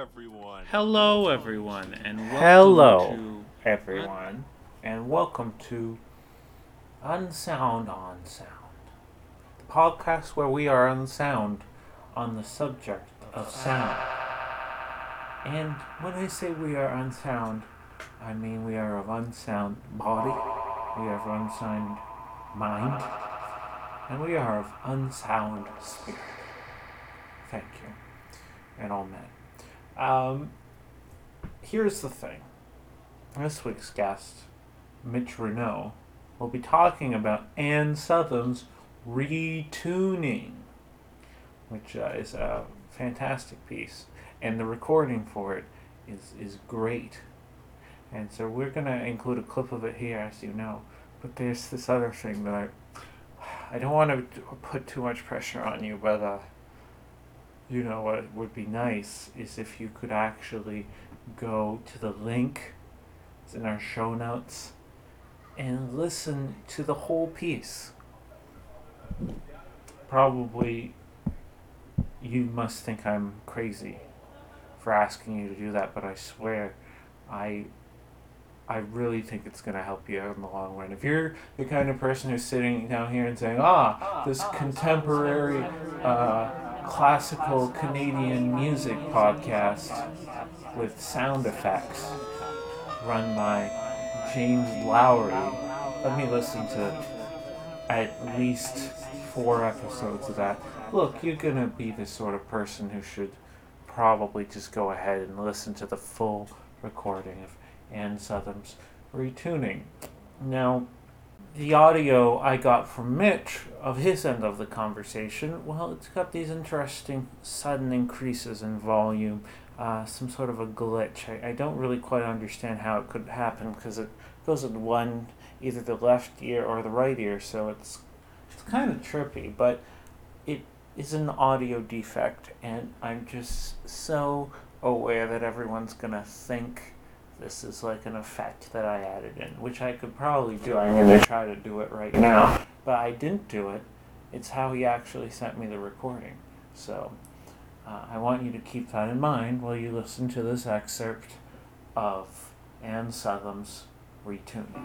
everyone. Hello, everyone, and welcome Hello, to everyone, and welcome to Unsound on Sound, the podcast where we are unsound on the subject of sound. And when I say we are unsound, I mean we are of unsound body, we are of unsound mind, and we are of unsound spirit. Thank you, and all men. Um, here's the thing. This week's guest, Mitch Renault, will be talking about Ann Southam's Retuning, which uh, is a fantastic piece, and the recording for it is, is great. And so we're going to include a clip of it here, as you know. But there's this other thing that I, I don't want to put too much pressure on you, but uh, you know what would be nice is if you could actually go to the link it's in our show notes and listen to the whole piece. Probably you must think i'm crazy for asking you to do that but i swear i i really think it's going to help you out in the long run. If you're the kind of person who's sitting down here and saying ah this contemporary uh, classical Canadian music podcast with sound effects run by James Lowry. Let me listen to at least four episodes of that. Look, you're gonna be the sort of person who should probably just go ahead and listen to the full recording of Ann Southam's retuning. Now, the audio I got from Mitch of his end of the conversation, well, it's got these interesting sudden increases in volume, uh, some sort of a glitch. I, I don't really quite understand how it could happen because it goes in one, either the left ear or the right ear, so it's it's kind of trippy, but it is an audio defect, and I'm just so aware that everyone's gonna think this is like an effect that I added in, which I could probably do. I'm going to try to do it right now, but I didn't do it. It's how he actually sent me the recording. So uh, I want you to keep that in mind while you listen to this excerpt of Ann Southam's Retuning.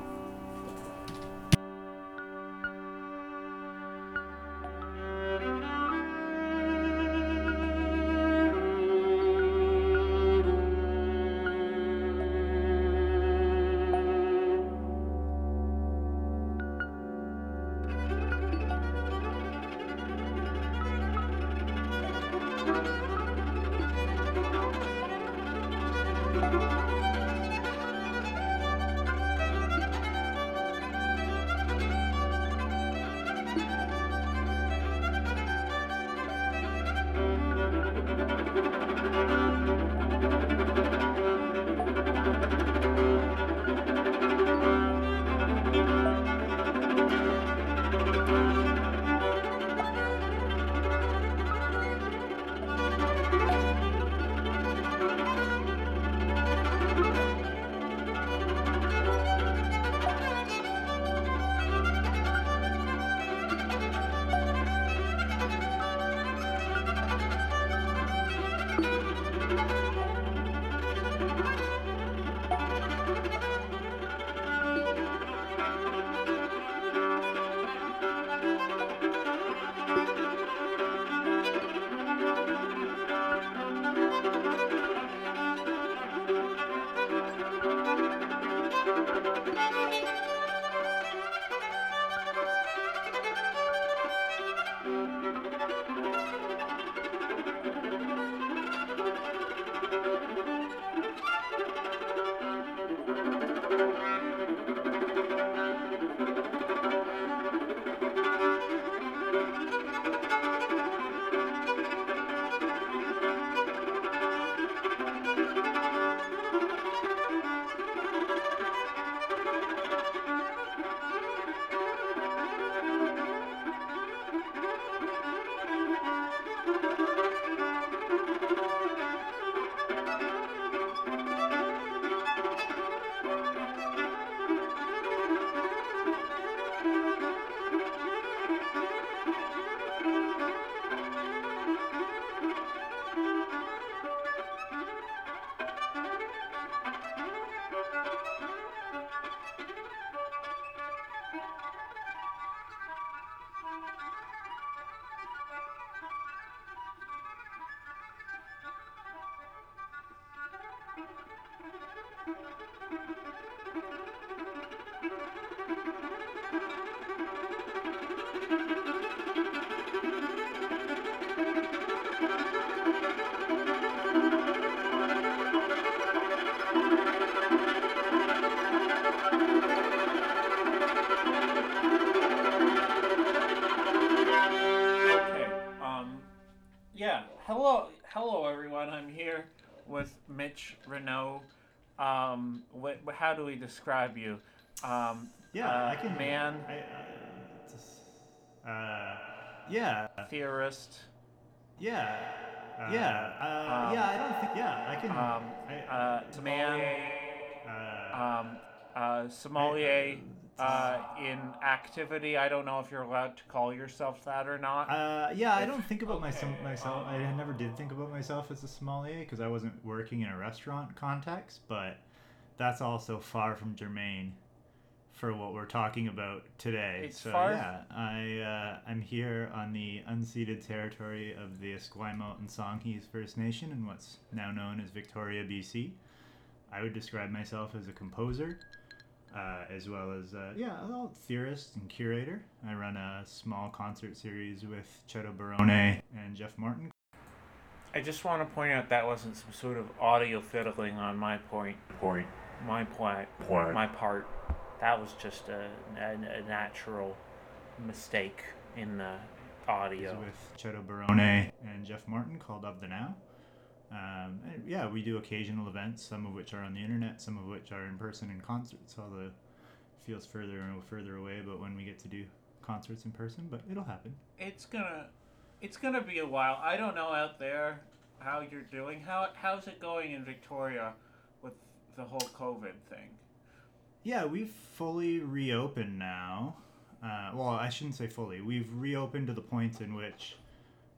Mitch Renault. Um. What? How do we describe you? Um. Yeah, uh, I can. Man. I, uh, just, uh, yeah, Theorist. yeah, yeah, uh, um, yeah. I don't think. Yeah, I can. Um. I, Uh. Man. uh, Um. Uh. Sommelier. Uh. In activity. I don't know if you're allowed to call yourself that or not. uh, yeah, I don't think about myself. okay, Myself, I never did think about myself as a sommelier because I wasn't working in a restaurant context. But that's also far from germane for what we're talking about today. It's so far- yeah, I uh, I'm here on the unceded territory of the Esquimalt and Songhees First Nation in what's now known as Victoria, BC. I would describe myself as a composer, uh, as well as uh, yeah, a little theorist and curator. I run a small concert series with Cheto Barone and Jeff Martin. I just want to point out that wasn't some sort of audio fiddling on my point. Point. My point. Point. My part. That was just a, a, a natural mistake in the audio. with Cheto Barone and Jeff Martin called Of the Now. Um, yeah, we do occasional events, some of which are on the internet, some of which are in person in concerts. Although it feels further and further away, but when we get to do concerts in person, but it'll happen. It's gonna, it's gonna be a while. I don't know out there how you're doing. How how's it going in Victoria with the whole COVID thing? Yeah, we've fully reopened now. Uh, well, I shouldn't say fully. We've reopened to the point in which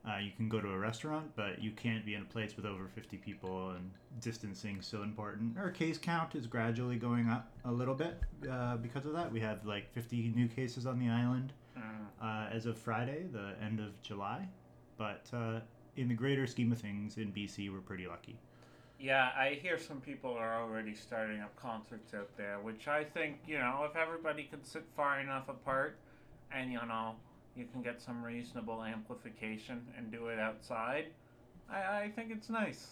uh, you can go to a restaurant, but you can't be in a place with over 50 people, and distancing still important. Our case count is gradually going up a little bit uh, because of that. We have like 50 new cases on the island Mm. uh, as of Friday, the end of July. But uh, in the greater scheme of things, in BC, we're pretty lucky. Yeah, I hear some people are already starting up concerts out there, which I think, you know, if everybody can sit far enough apart and, you know, you can get some reasonable amplification and do it outside, I, I think it's nice.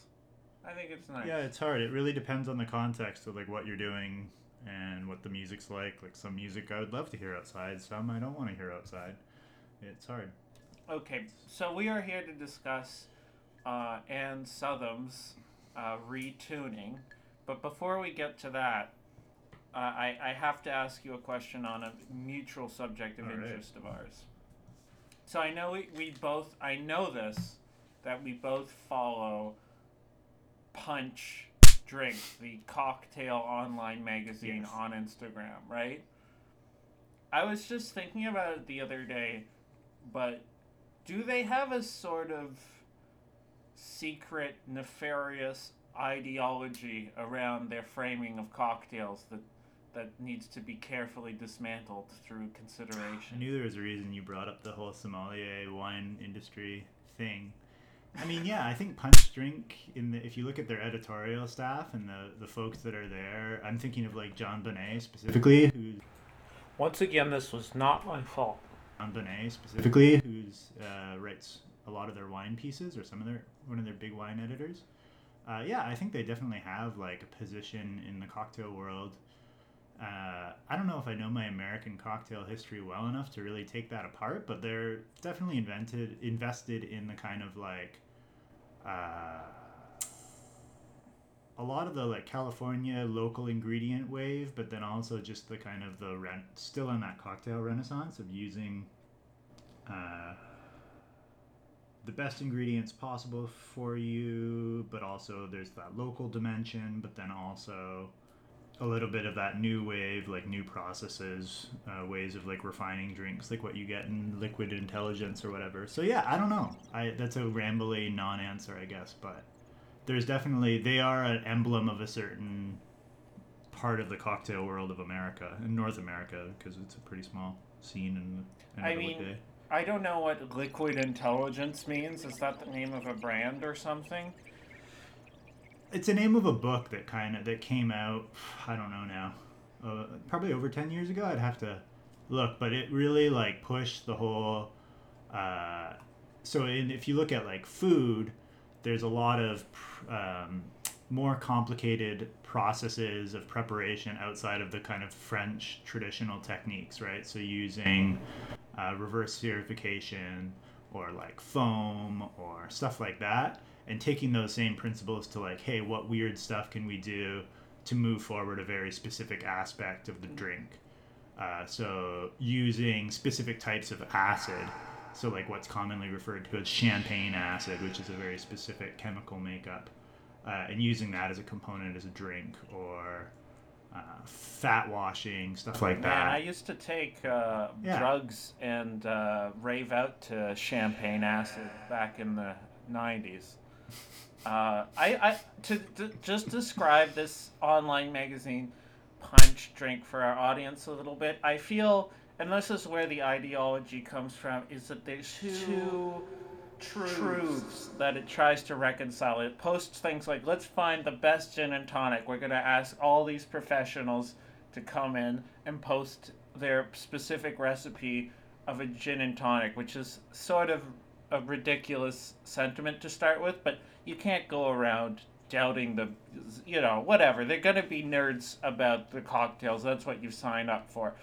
I think it's nice. Yeah, it's hard. It really depends on the context of like what you're doing and what the music's like. Like some music I would love to hear outside, some I don't want to hear outside. It's hard. Okay, so we are here to discuss uh, Ann Southam's uh, retuning, but before we get to that, uh, I, I have to ask you a question on a mutual subject of All right. interest of ours. So I know we, we both, I know this, that we both follow Punch Drink, the cocktail online magazine Yes. on Instagram, right? I was just thinking about it the other day, but do they have a sort of secret, nefarious ideology around their framing of cocktails that that needs to be carefully dismantled through consideration. I knew there was a reason you brought up the whole sommelier wine industry thing. I mean, yeah, I think Punch Drink in the if you look at their editorial staff and the the folks that are there, I'm thinking of like Jon Bonné specifically, who Once again, this was not my fault. Jon Bonné specifically, who's uh, writes a lot of their wine pieces or some of their one of their big wine editors. Uh, yeah, I think they definitely have like a position in the cocktail world. Uh, I don't know if I know my American cocktail history well enough to really take that apart, but they're definitely invented invested in the kind of like uh, a lot of the like California local ingredient wave, but then also just the kind of the ren- still in that cocktail renaissance of using uh, the best ingredients possible for you, but also there's that local dimension, but then also a little bit of that new wave, like new processes, uh, ways of like refining drinks, like what you get in Liquid Intelligence or whatever. So yeah, I don't know. I that's a rambly non-answer, I guess, but there's definitely they are an emblem of a certain part of the cocktail world of America in North America because it's a pretty small scene in the I end of the mean- day. I don't know what liquid intelligence means. Is that the name of a brand or something? It's a name of a book that kind of that came out. I don't know now, uh, probably over ten years ago. I'd have to look, but it really like pushed the whole. Uh, so in, if you look at like food, there's a lot of um, more complicated processes of preparation outside of the kind of French traditional techniques, right? So using uh, reverse spherification or like foam or stuff like that, and taking those same principles to like, hey, what weird stuff can we do to move forward a very specific aspect of the drink? Uh, so using specific types of acid so like what's commonly referred to as champagne acid which is a very specific chemical makeup uh, and using that as a component as a drink or uh, fat washing stuff like that Man, I used to take uh, Yeah. drugs and uh, rave out to champagne acid back in the '90s. Uh, I, I to, to just describe this online magazine punch drink for our audience a little bit. I feel, and this is where the ideology comes from, is that there's two truths that it tries to reconcile. It posts things like, let's find the best gin and tonic. We're going to ask all these professionals to come in and post their specific recipe of a gin and tonic, which is sort of a ridiculous sentiment to start with, but you can't go around doubting the, you know, whatever. They're going to be nerds about the cocktails. That's what you sign up for.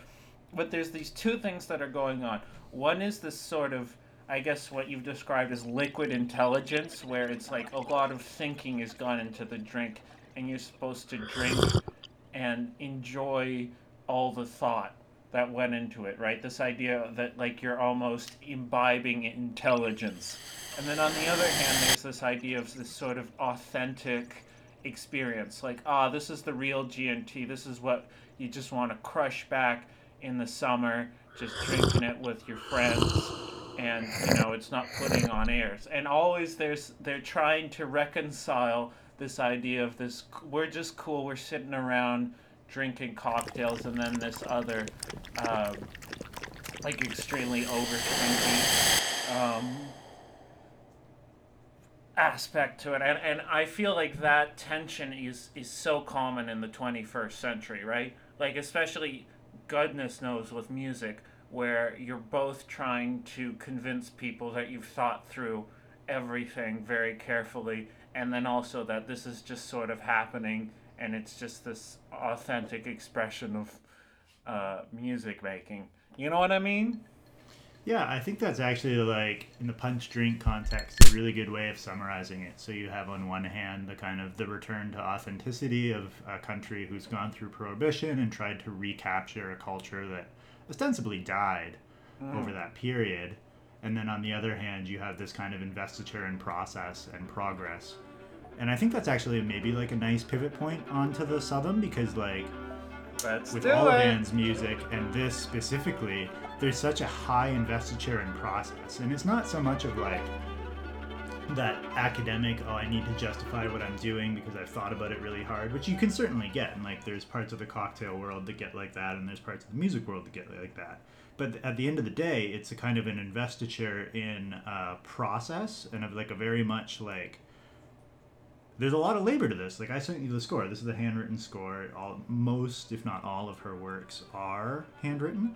But there's these two things that are going on. One is this sort of I guess what you've described as liquid intelligence, where it's like a lot of thinking has gone into the drink, and you're supposed to drink and enjoy all the thought that went into it, right? This idea that like you're almost imbibing intelligence. And then on the other hand, there's this idea of this sort of authentic experience. Like, ah, this is the real GNT. This is what you just want to crush back in the summer, just drinking it with your friends and you know it's not putting on airs and always there's they're trying to reconcile this idea of this we're just cool we're sitting around drinking cocktails and then this other um, like extremely over drinking um, aspect to it. And, and i feel like that tension is is so common in the 21st century right? Like especially goodness knows with music where you're both trying to convince people that you've thought through everything very carefully and then also that this is just sort of happening and it's just this authentic expression of uh, music making you know what i mean Yeah, I think that's actually like in the punch drink context a really good way of summarizing it. So you have on one hand the kind of the return to authenticity of a country who's gone through prohibition and tried to recapture a culture that ostensibly died over that period. And then on the other hand, you have this kind of investiture in process and progress. And I think that's actually maybe like a nice pivot point onto the southern because like let's with all it. Bands music and this specifically there's such a high investiture in process. And it's not so much of like that academic oh i need to justify what i'm doing because i've thought about it really hard which you can certainly get. And like there's parts of the cocktail world that get like that and there's parts of the music world that get like that. But at the end of the day it's a kind of an investiture in uh, process and of like a very much like there's a lot of labor to this. Like I sent you the score. This is a handwritten score. All most, if not all, of her works are handwritten,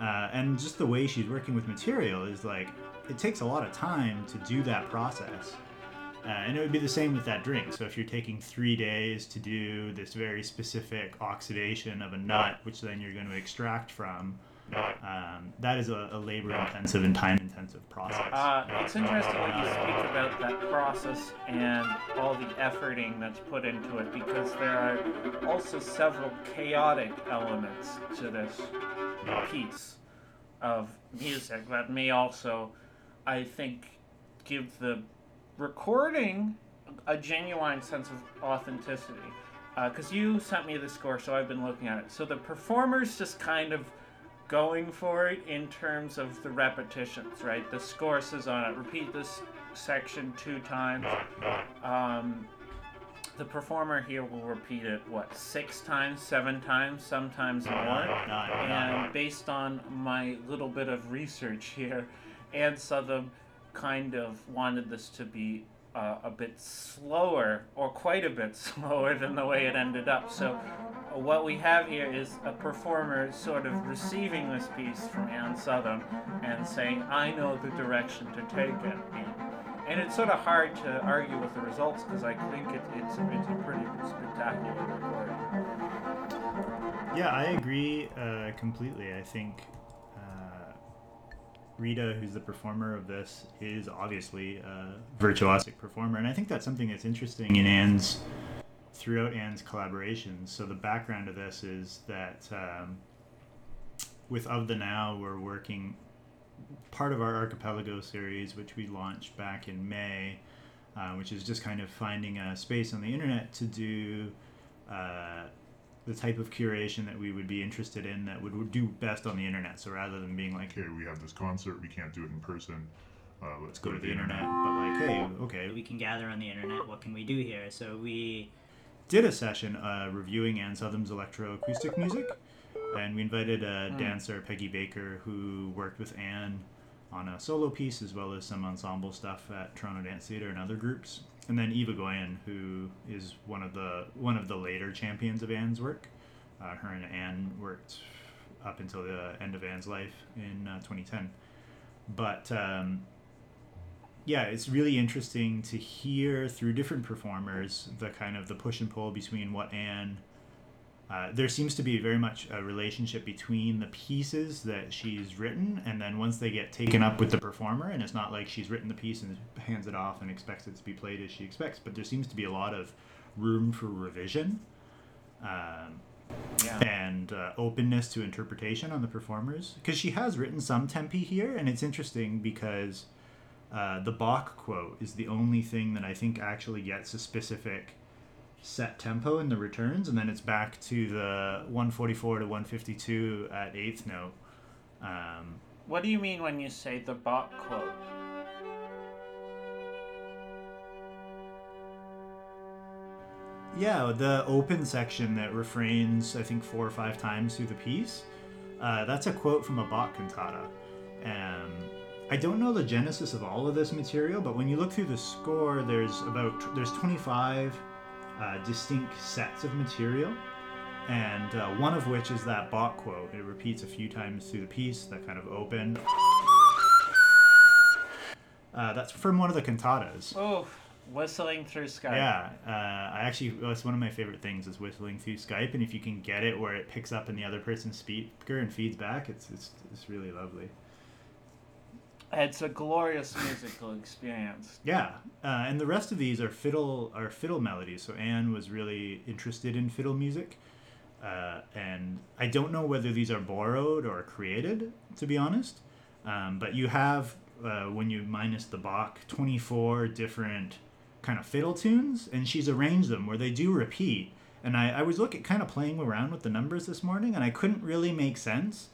uh, and just the way she's working with material is like it takes a lot of time to do that process. Uh, and it would be the same with that drink. So if you're taking three days to do this very specific oxidation of a nut, which then you're going to extract from, um, that is a, a labor-intensive and time-intensive process. Uh, it's interesting that you speak about that process and all the efforting that's put into it because there are also several chaotic elements to this piece of music that may also, I think, give the recording a genuine sense of authenticity. Because you sent me the score, so I've been looking at it. So the performer's just kind of going for it in terms of the repetitions, right? The score says on it, repeat this section two times. Um, the performer here will repeat it, what, six times, seven times, sometimes more. And based on my little bit of research here, Ann Southam kind of wanted this to be uh, a bit slower, or quite a bit slower than the way it ended up. So, what we have here is a performer sort of receiving this piece from Ann Southam and saying, I know the direction to take it in. And it's sort of hard to argue with the results because I think it, it's, a, it's a pretty spectacular recording. Yeah, I agree uh, completely. I think Rita, who's the performer of this, is obviously a virtuosic performer, and I think that's something that's interesting in Ann's throughout Ann's collaborations. So the background of this is that um, with Of the Now, we're working part of our Archipelago series, which we launched back in May, uh, which is just kind of finding a space on the internet to do. Uh, the type of curation that we would be interested in that would, would do best on the internet. So rather than being like, okay, we have this concert, we can't do it in person. Uh, let's go, to the, the internet. internet. But like, hey, okay, we can gather on the internet. What can we do here? So we did a session uh, reviewing Ann Southam's electroacoustic music, and we invited a mm. dancer, Peggy Baker, who worked with Ann on a solo piece as well as some ensemble stuff at Toronto Dance Theatre and other groups and then Eve Egoyan, who is one of the one of the later champions of Ann's work. Uh, her and Ann worked up until the end of Ann's life in uh, 2010. But um, yeah, it's really interesting to hear through different performers the kind of the push and pull between what Ann. uh, there seems to be very much a relationship between the pieces that she's written, and then once they get taken up with the performer, and it's not like she's written the piece and hands it off and expects it to be played as she expects, but there seems to be a lot of room for revision um, yeah. and uh, openness to interpretation on the performers. Because she has written some tempi here, and it's interesting because uh, the Bach quote is the only thing that I think actually gets a specific set tempo in the returns, and then it's back to the 144 to 152 at eighth note. Um, what do you mean when you say the Bach quote? Yeah, the open section that refrains, I think, four or five times through the piece. Uh, that's a quote from a Bach cantata. Um, I don't know the genesis of all of this material, but when you look through the score, there's about there's 25 uh, distinct sets of material, and uh, one of which is that Bach quote. It repeats a few times through the piece, that kind of open. Uh, that's from one of the cantatas. Oh, whistling through Skype. Yeah, uh, I actually that's one of my favorite things is whistling through Skype, and if you can get it where it picks up in the other person's speaker and feeds back, it's it's, it's really lovely. It's a glorious musical experience. Yeah, uh, and the rest of these are fiddle are fiddle melodies. So Ann was really interested in fiddle music, uh, and I don't know whether these are borrowed or created, to be honest. Um, but you have uh, when you minus the Bach, twenty four different kind of fiddle tunes, and she's arranged them where they do repeat. And I, I was looking, kind of playing around with the numbers this morning, and I couldn't really make sense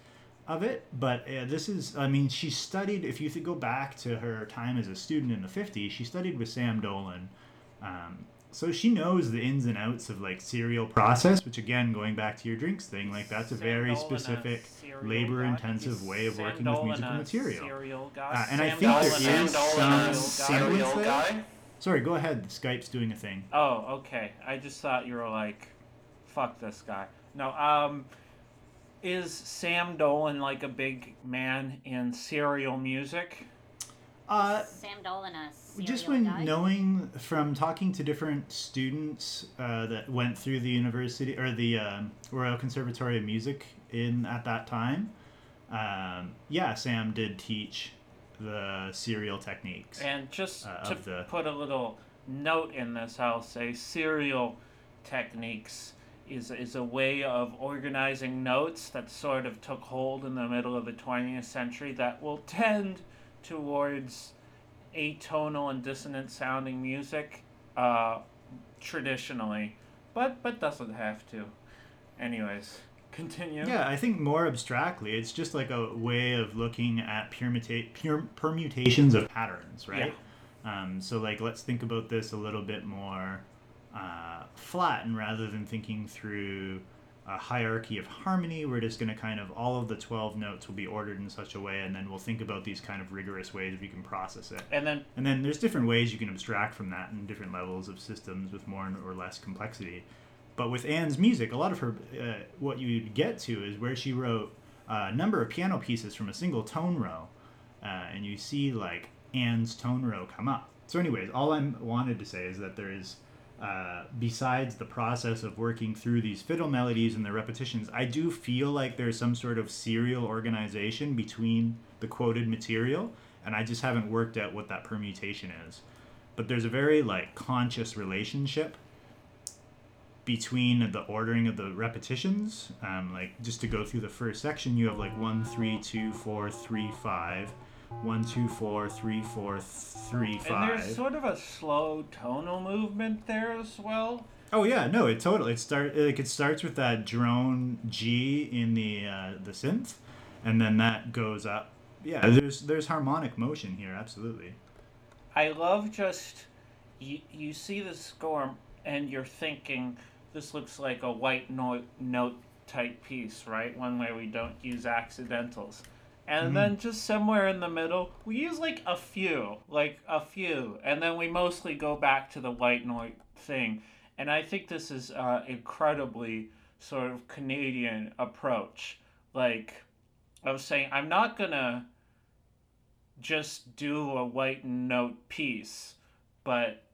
of it. But uh, this is, I mean, she studied, if you go back to her time as a student in the 50s, she studied with Sam Dolin. Um, so she knows the ins and outs of like serial process, which again, going back to your drinks thing, like that's a Sam very Dolin specific, labor intensive way of Sam working Dolin with musical material. Uh, and Sam I think Dolin there is some semblance there. Guy? Sorry, go ahead. Skype's doing a thing. Oh, okay. I just thought you were like, fuck this guy. No, um, is Sam Dolin like a big man in serial music? Uh, Sam Dolin, a just when guy? knowing from talking to different students uh, that went through the university or the um, Royal Conservatory of Music in at that time, um, yeah, Sam did teach the serial techniques. And just uh, to the... put a little note in this, I'll say serial techniques is, is a way of organizing notes that sort of took hold in the middle of the 20th century that will tend towards atonal and dissonant sounding music uh, traditionally, but but doesn't have to. Anyways, continue. Yeah, I think more abstractly, it's just like a way of looking at permuta- pure permutations of patterns, right? Yeah. Um, so like, let's think about this a little bit more uh, flat, and rather than thinking through a hierarchy of harmony. We're just going to kind of all of the 12 notes will be ordered in such a way, and then we'll think about these kind of rigorous ways we can process it. And then And then there's different ways you can abstract from that in different levels of systems with more or less complexity. But with Ann's music, a lot of her, uh, what you get to is where she wrote a number of piano pieces from a single tone row, uh, and you see like Ann's tone row come up. So, anyways, all I wanted to say is that there is, uh, besides the process of working through these fiddle melodies and the repetitions, I do feel like there's some sort of serial organization between the quoted material, and I just haven't worked out what that permutation is. But there's a very like conscious relationship between the ordering of the repetitions. Um, like just to go through the first section, you have like one, three, two, four, three, five, one, two, four, three, four, three, and there's sort of a slow tonal movement there as well. Oh yeah, no, it totally. It start like it starts with that drone G in the uh, the synth, and then that goes up. Yeah, there's there's harmonic motion here, absolutely. I love just you, you see the score and you're thinking this looks like a white note note type piece, right? One where we don't use accidentals. And then just somewhere in the middle, we use like a few, like a few, and then we mostly go back to the white note thing. And I think this is uh, incredibly sort of Canadian approach. Like, was saying, I'm not gonna just do a white note piece, but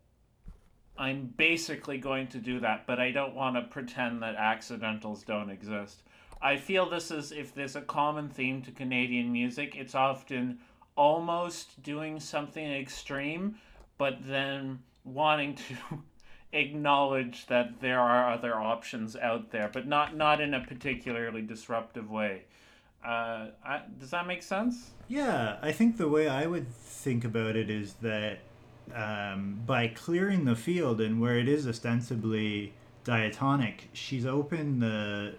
I'm basically going to do that, but I don't want to pretend that accidentals don't exist. I feel this is, if there's a common theme to Canadian music, it's often almost doing something extreme, but then wanting to acknowledge that there are other options out there, but not, not in a particularly disruptive way. Uh, I, does that make sense? Yeah, I think the way I would think about it is that um, by clearing the field and where it is ostensibly diatonic, she's opened the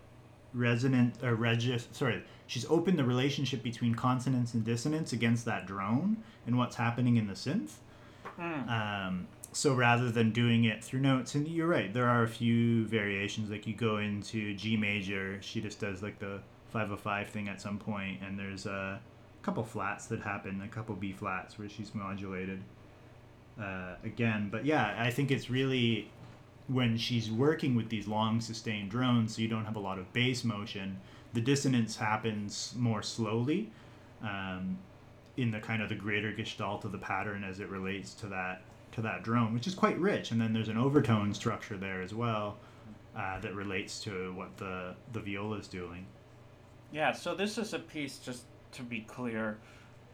resonant or regis. Sorry, she's opened the relationship between consonance and dissonance against that drone and what's happening in the synth. Um, so rather than doing it through notes, and you're right, there are a few variations. Like you go into G major, she just does like the 505 thing at some point, and there's a couple flats that happen, a couple B flats where she's modulated uh, again. But yeah, I think it's really when she's working with these long sustained drones, so you don't have a lot of bass motion, the dissonance happens more slowly um, in the kind of the greater gestalt of the pattern as it relates to that to that drone, which is quite rich. And then there's an overtone structure there as well uh, that relates to what the the viola is doing. Yeah, so this is a piece, just to be clear,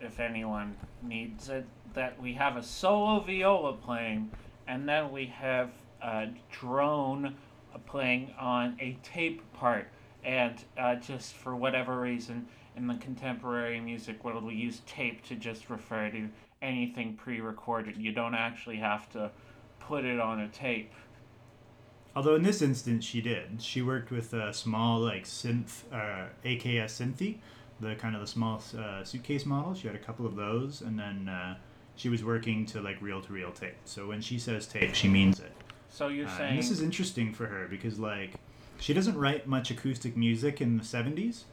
if anyone needs it, that we have a solo viola playing, and then we have a drone playing on a tape part. And uh, just for whatever reason, in the contemporary music world, we use tape to just refer to anything pre recorded. You don't actually have to put it on a tape. Although in this instance she did. She worked with a small like synth, uh, AKS Synthi, the kind of the small uh, suitcase model. She had a couple of those, and then uh, she was working to like reel to reel tape. So when she says tape, she means it. So you're Uh, saying. and this is interesting for her because like she doesn't write much acoustic music in the 70s.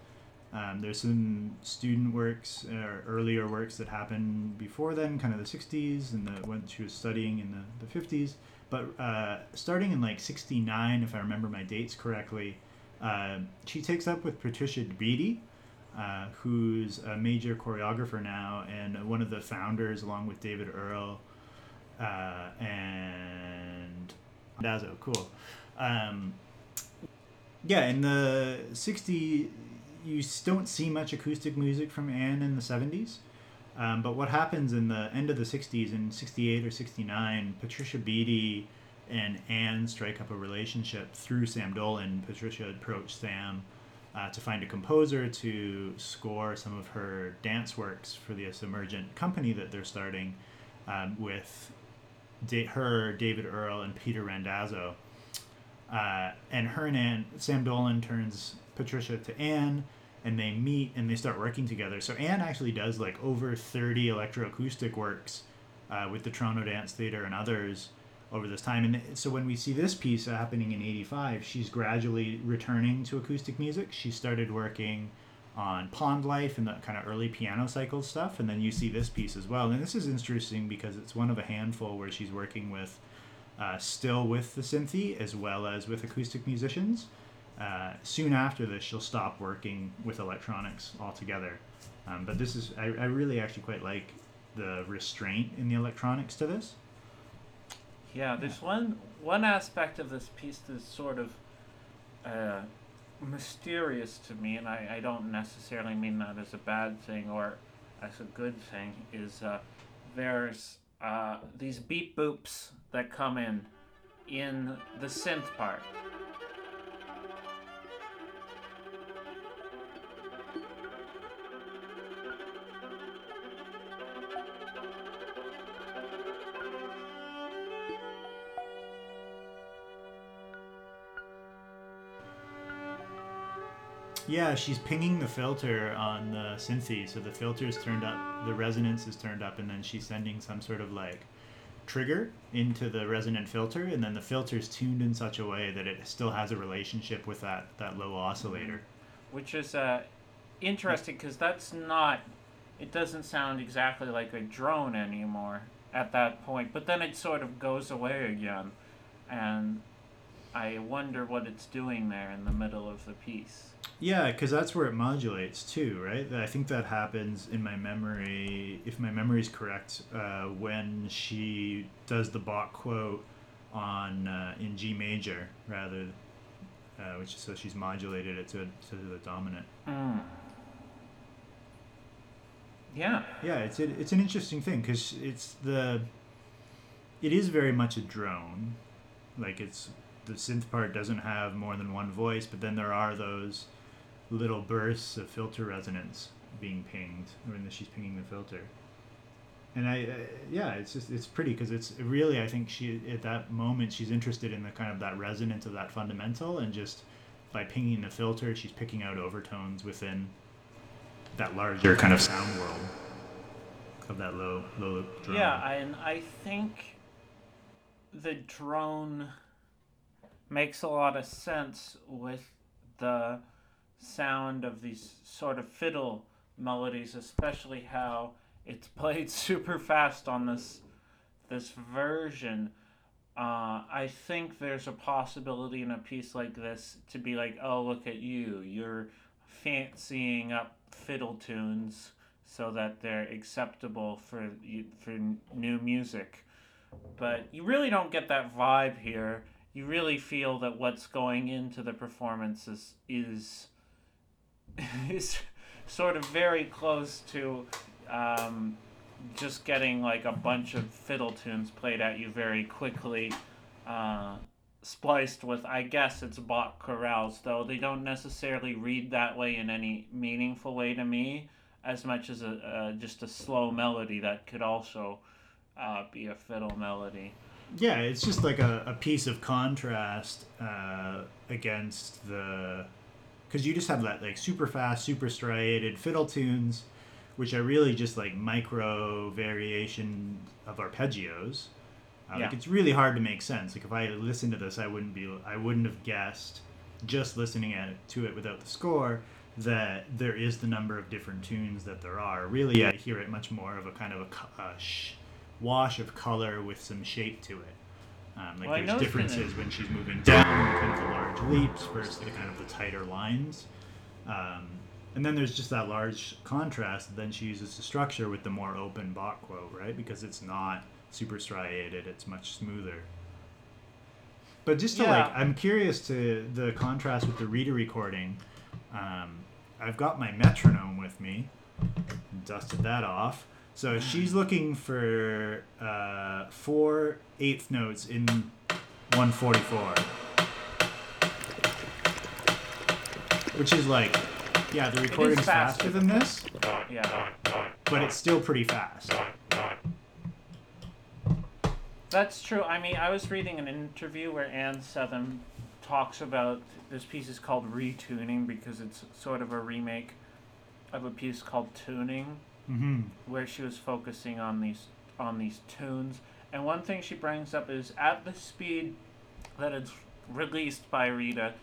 Um, there's some student works or earlier works that happened before then, kind of the 60s, and the, when she was studying in the, the 50s. But uh, starting in like 69, if I remember my dates correctly, uh, she takes up with Patricia Beatty, uh, who's a major choreographer now and one of the founders, along with David Earle uh, and Dazo. Cool. Um, yeah, in the 60s, you don't see much acoustic music from Ann in the 70s. Um, but what happens in the end of the 60s, in 68 or 69, Patricia Beatty and Ann strike up a relationship through Sam Dolin. Patricia approached Sam uh, to find a composer to score some of her dance works for this emergent company that they're starting um, with da- her, David Earle, and Peter Randazzo. Uh, and her and Ann, Sam Dolin turns Patricia to Ann, and they meet and they start working together. So Ann actually does like over 30 electroacoustic works uh, with the Toronto Dance Theatre and others over this time. And so when we see this piece happening in 85, she's gradually returning to acoustic music. She started working on Pond Life and the kind of early piano cycle stuff. And then you see this piece as well. And this is interesting because it's one of a handful where she's working with, uh, still with the synthi as well as with acoustic musicians. Uh, soon after this, she'll stop working with electronics altogether. Um, but this is, I, I really actually quite like the restraint in the electronics to this. Yeah, there's one one aspect of this piece that's sort of uh, mysterious to me, and I, I don't necessarily mean that as a bad thing or as a good thing. Is uh, there's uh, these beep boops that come in in the synth part. Yeah, she's pinging the filter on the synthi, so the filter is turned up, the resonance is turned up, and then she's sending some sort of like trigger into the resonant filter, and then the filter is tuned in such a way that it still has a relationship with that that low oscillator. which is uh, interesting because that's not it doesn't sound exactly like a drone anymore at that point but then it sort of goes away again and i wonder what it's doing there in the middle of the piece Yeah, because that's where it modulates too, right? I think that happens in my memory, if my memory is correct, uh, when she does the Bach quote on uh, in G major rather, uh, which so she's modulated it to to the dominant. mm. yeah Yeah, it's a, it's an interesting thing because it's the it is very much a drone, like it's the synth part doesn't have more than one voice, but then there are those little bursts of filter resonance being pinged when she's pinging the filter. And I, uh, yeah, it's just it's pretty because it's really I think she at that moment she's interested in the kind of that resonance of that fundamental and just by pinging the filter she's picking out overtones within that larger kind of sound world of that low low drone. yeah and i think the drone makes a lot of sense with the sound of these sort of fiddle melodies, especially how it's played super fast on this this version. Uh, I think there's a possibility in a piece like this to be like, oh, look at you. You're fancying up fiddle tunes so that they're acceptable for for new music. But you really don't get that vibe here. You really feel that what's going into the performance is is, is sort of very close to um, just getting like a bunch of fiddle tunes played at you very quickly, uh, spliced with I guess it's Bach chorales, though they don't necessarily read that way in any meaningful way to me, as much as a uh, just a slow melody that could also uh, be a fiddle melody. Yeah, it's just like a, a piece of contrast uh, against the. Because you just have that like super fast, super striated fiddle tunes, which are really just like micro variation of arpeggios. Uh, Like Yeah. it's really hard to make sense. Like if I listened to this, I wouldn't be, I wouldn't have guessed, just listening at it, to it without the score, that there is the number of different tunes that there are. Really, I hear it much more of a kind of a, a sh- wash of color with some shape to it. Um, like Well, there's differences when she's moving down, kind of the large leaps versus the kind of the tighter lines. Um, and then there's just that large contrast then she uses the structure with the more open Bach quote, right? Because it's not super striated, it's much smoother. But just to like, I'm curious to the contrast with the reader recording. Um, I've got my metronome with me, dusted that off. So she's looking for uh, four eighth notes in 144. Which is like, yeah, the recording's faster. faster than this, Yeah. but it's still pretty fast. That's true. I mean, I was reading an interview where Ann Southam talks about this piece is called Retuning because it's sort of a remake of a piece called Tuning, Mm-hmm. where she was focusing on these on these tunes. And one thing she brings up is at the speed that it's released by Rita,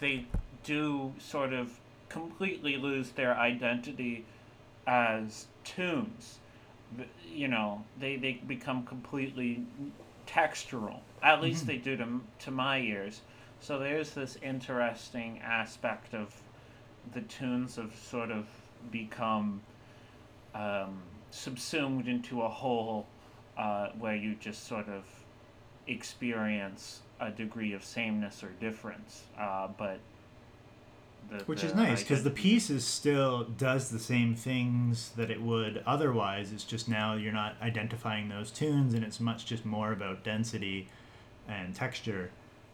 they do sort of completely lose their identity as tunes. You know, they, they become completely textural. At least Mhm. they do to, to my ears. So there's this interesting aspect of the tunes have sort of become um, subsumed into a whole uh, where you just sort of experience a degree of sameness or difference. Uh, but the, Which the is nice because the piece is still does the same things that it would otherwise. It's just now you're not identifying those tunes, and it's much just more about density and texture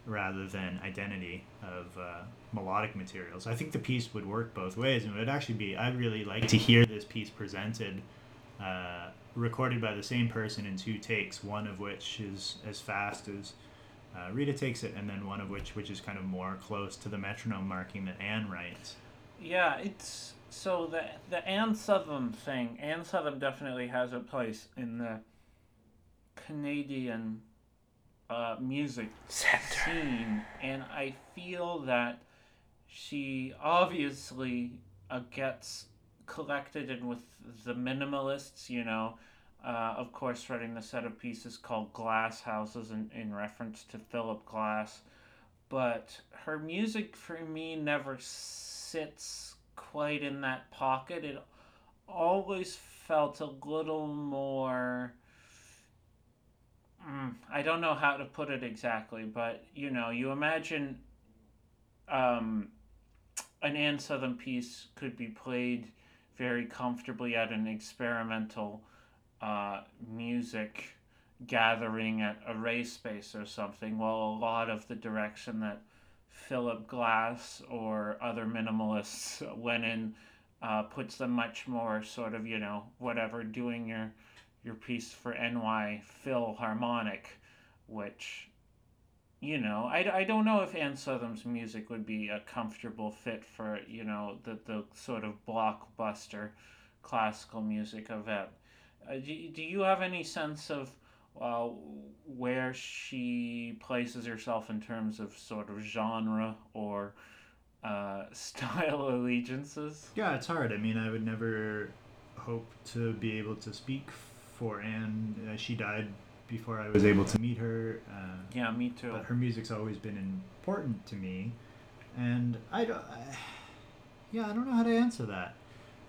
rather than identity of uh, melodic materials. I think the piece would work both ways, and it would actually be. I'd really like to hear this piece presented, uh, recorded by the same person in two takes. One of which is as fast as uh, Rita takes it, and then one of which which is kind of more close to the metronome marking that Ann writes. Yeah, it's so the the Ann Southam thing. Ann Southam definitely has a place in the Canadian uh, music scene, and I feel that she obviously uh, gets collected in with the minimalists. You know, uh, of course, writing the set of pieces called Glass Houses in, in reference to Philip Glass. But her music for me never sits quite in that pocket. It always felt a little more. Mm, I don't know how to put it exactly, but you know, you imagine um, an Ann Southam piece could be played very comfortably at an experimental uh, music gathering at array space or something. Well, a lot of the direction that Philip Glass or other minimalists went in uh, puts them much more sort of, you know, whatever, doing your your piece for NY Philharmonic, which, you know, I, I don't know if Ann Southam's music would be a comfortable fit for, you know, the, the sort of blockbuster classical music event. Uh, do, do you have any sense of uh, where she places herself in terms of sort of genre or uh, style allegiances? Yeah, it's hard. I mean, I would never hope to be able to speak for Ann. Uh, she died before I was able to meet her. Uh, Yeah, me too. but her music's always been important to me, and I don't. I, yeah, I don't know how to answer that.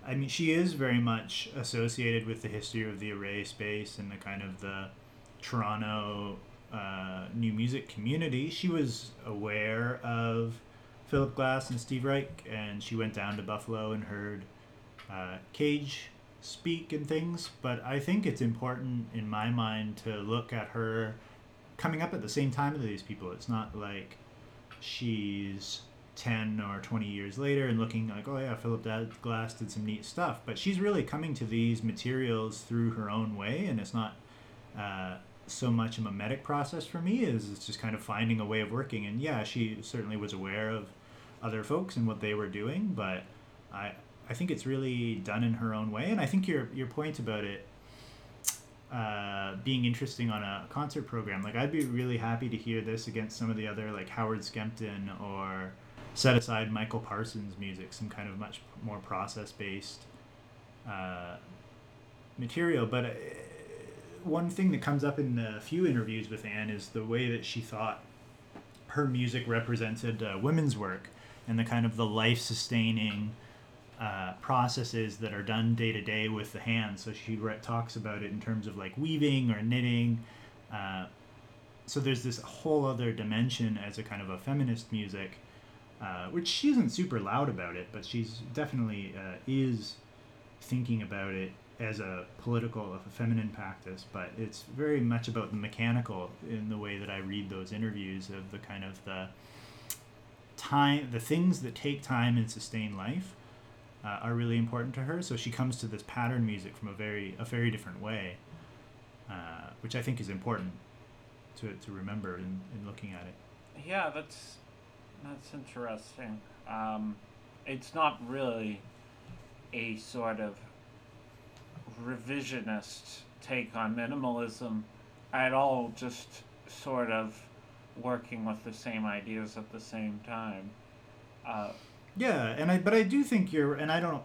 I mean, she is very much associated with the history of the array space and the kind of the Toronto uh, new music community. She was aware of Philip Glass and Steve Reich, and she went down to Buffalo and heard uh, Cage speak and things. But I think it's important in my mind to look at her coming up at the same time as these people. It's not like she's 10 or 20 years later and looking like, oh yeah, Philip Glass did some neat stuff. But she's really coming to these materials through her own way, and it's not uh, so much a mimetic process for me as it's just kind of finding a way of working. And yeah, she certainly was aware of other folks and what they were doing, but I I think it's really done in her own way. And I think your your point about it uh, being interesting on a concert program. Like I'd be really happy to hear this against some of the other like Howard Skempton or set aside Michael Parsons music, some kind of much more process based uh, material. But uh, one thing that comes up in a few interviews with Ann is the way that she thought her music represented uh, women's work and the kind of the life sustaining uh, processes that are done day to day with the hands. So she re- talks about it in terms of like weaving or knitting. Uh, so there's this whole other dimension as a kind of a feminist music, uh, which she isn't super loud about it, but she's definitely uh, is thinking about it as a political, a feminine practice. But it's very much about the mechanical in the way that I read those interviews of the kind of the time, the things that take time and sustain life uh, are really important to her. So she comes to this pattern music from a very a very different way, uh, which I think is important to, to remember in, in looking at it. Yeah, that's that's interesting. Um, it's not really a sort of revisionist take on minimalism at all just sort of working with the same ideas at the same time. Uh, Yeah, and I but I do think you're and I don't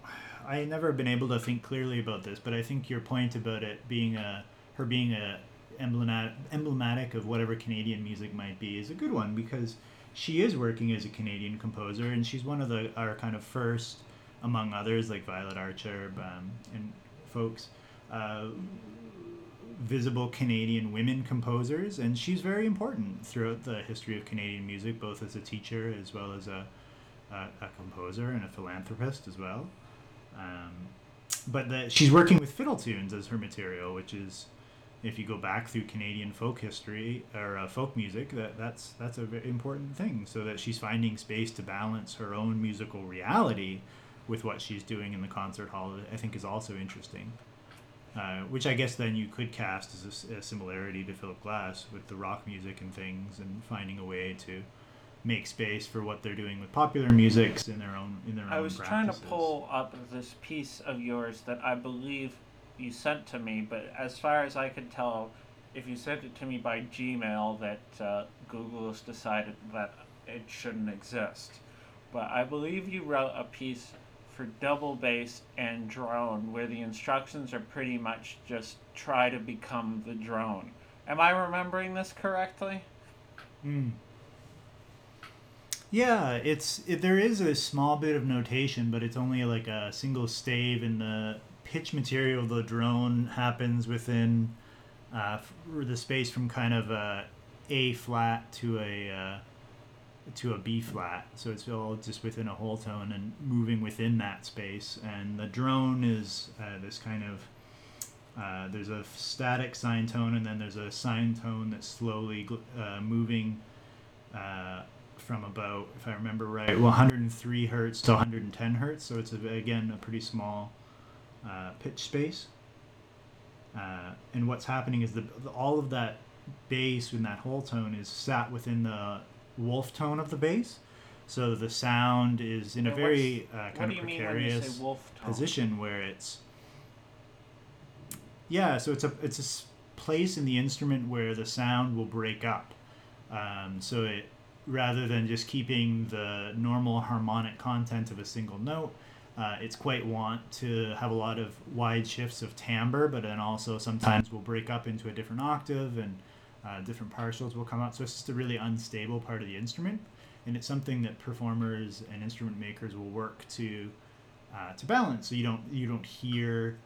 I never been able to think clearly about this, but I think your point about it being a her being a emblematic emblematic of whatever Canadian music might be is a good one because she is working as a Canadian composer and she's one of the our kind of first among others like Violet Archer um, and folks uh, visible Canadian women composers and she's very important throughout the history of Canadian music both as a teacher as well as a a, a composer and a philanthropist as well. Um, but the, she's working with fiddle tunes as her material, which is, if you go back through Canadian folk history or uh, folk music, that that's that's a very important thing. So that she's finding space to balance her own musical reality with what she's doing in the concert hall, I think is also interesting. Uh, which I guess then you could cast as a similarity to Philip Glass with the rock music and things, and finding a way to make space for what they're doing with popular music in their own in their own. I was trying to pull up this piece of yours that I believe you sent to me, but as far as I could tell, if you sent it to me by Gmail, that uh, Google has decided that it shouldn't exist. But I believe you wrote a piece for double bass and drone where the instructions are pretty much just try to become the drone. Am I remembering this correctly? Mm. Yeah, it's it, there is a small bit of notation, but it's only like a single stave, and the pitch material of the drone happens within uh, the space from kind of a A flat to a uh, to a B flat. So it's all just within a whole tone and moving within that space. And the drone is uh, this kind of uh, there's a static sine tone, and then there's a sine tone that's slowly uh, moving uh, from about, if I remember right, 103 hertz to 110 hertz. So it's a, again a pretty small uh, pitch space. Uh, and what's happening is the, all of that bass in that whole tone is sat within the wolf tone of the bass. So the sound is in a very uh, kind of you mean when you precarious position where it's yeah so it's a it's a place in the instrument where the sound will break up um, so it rather than just keeping the normal harmonic content of a single note uh, it's quite want to have a lot of wide shifts of timbre but then also sometimes we'll break up into a different octave and uh, different partials will come out so it's just a really unstable part of the instrument and it's something that performers and instrument makers will work to uh, to balance. So you don't you don't hear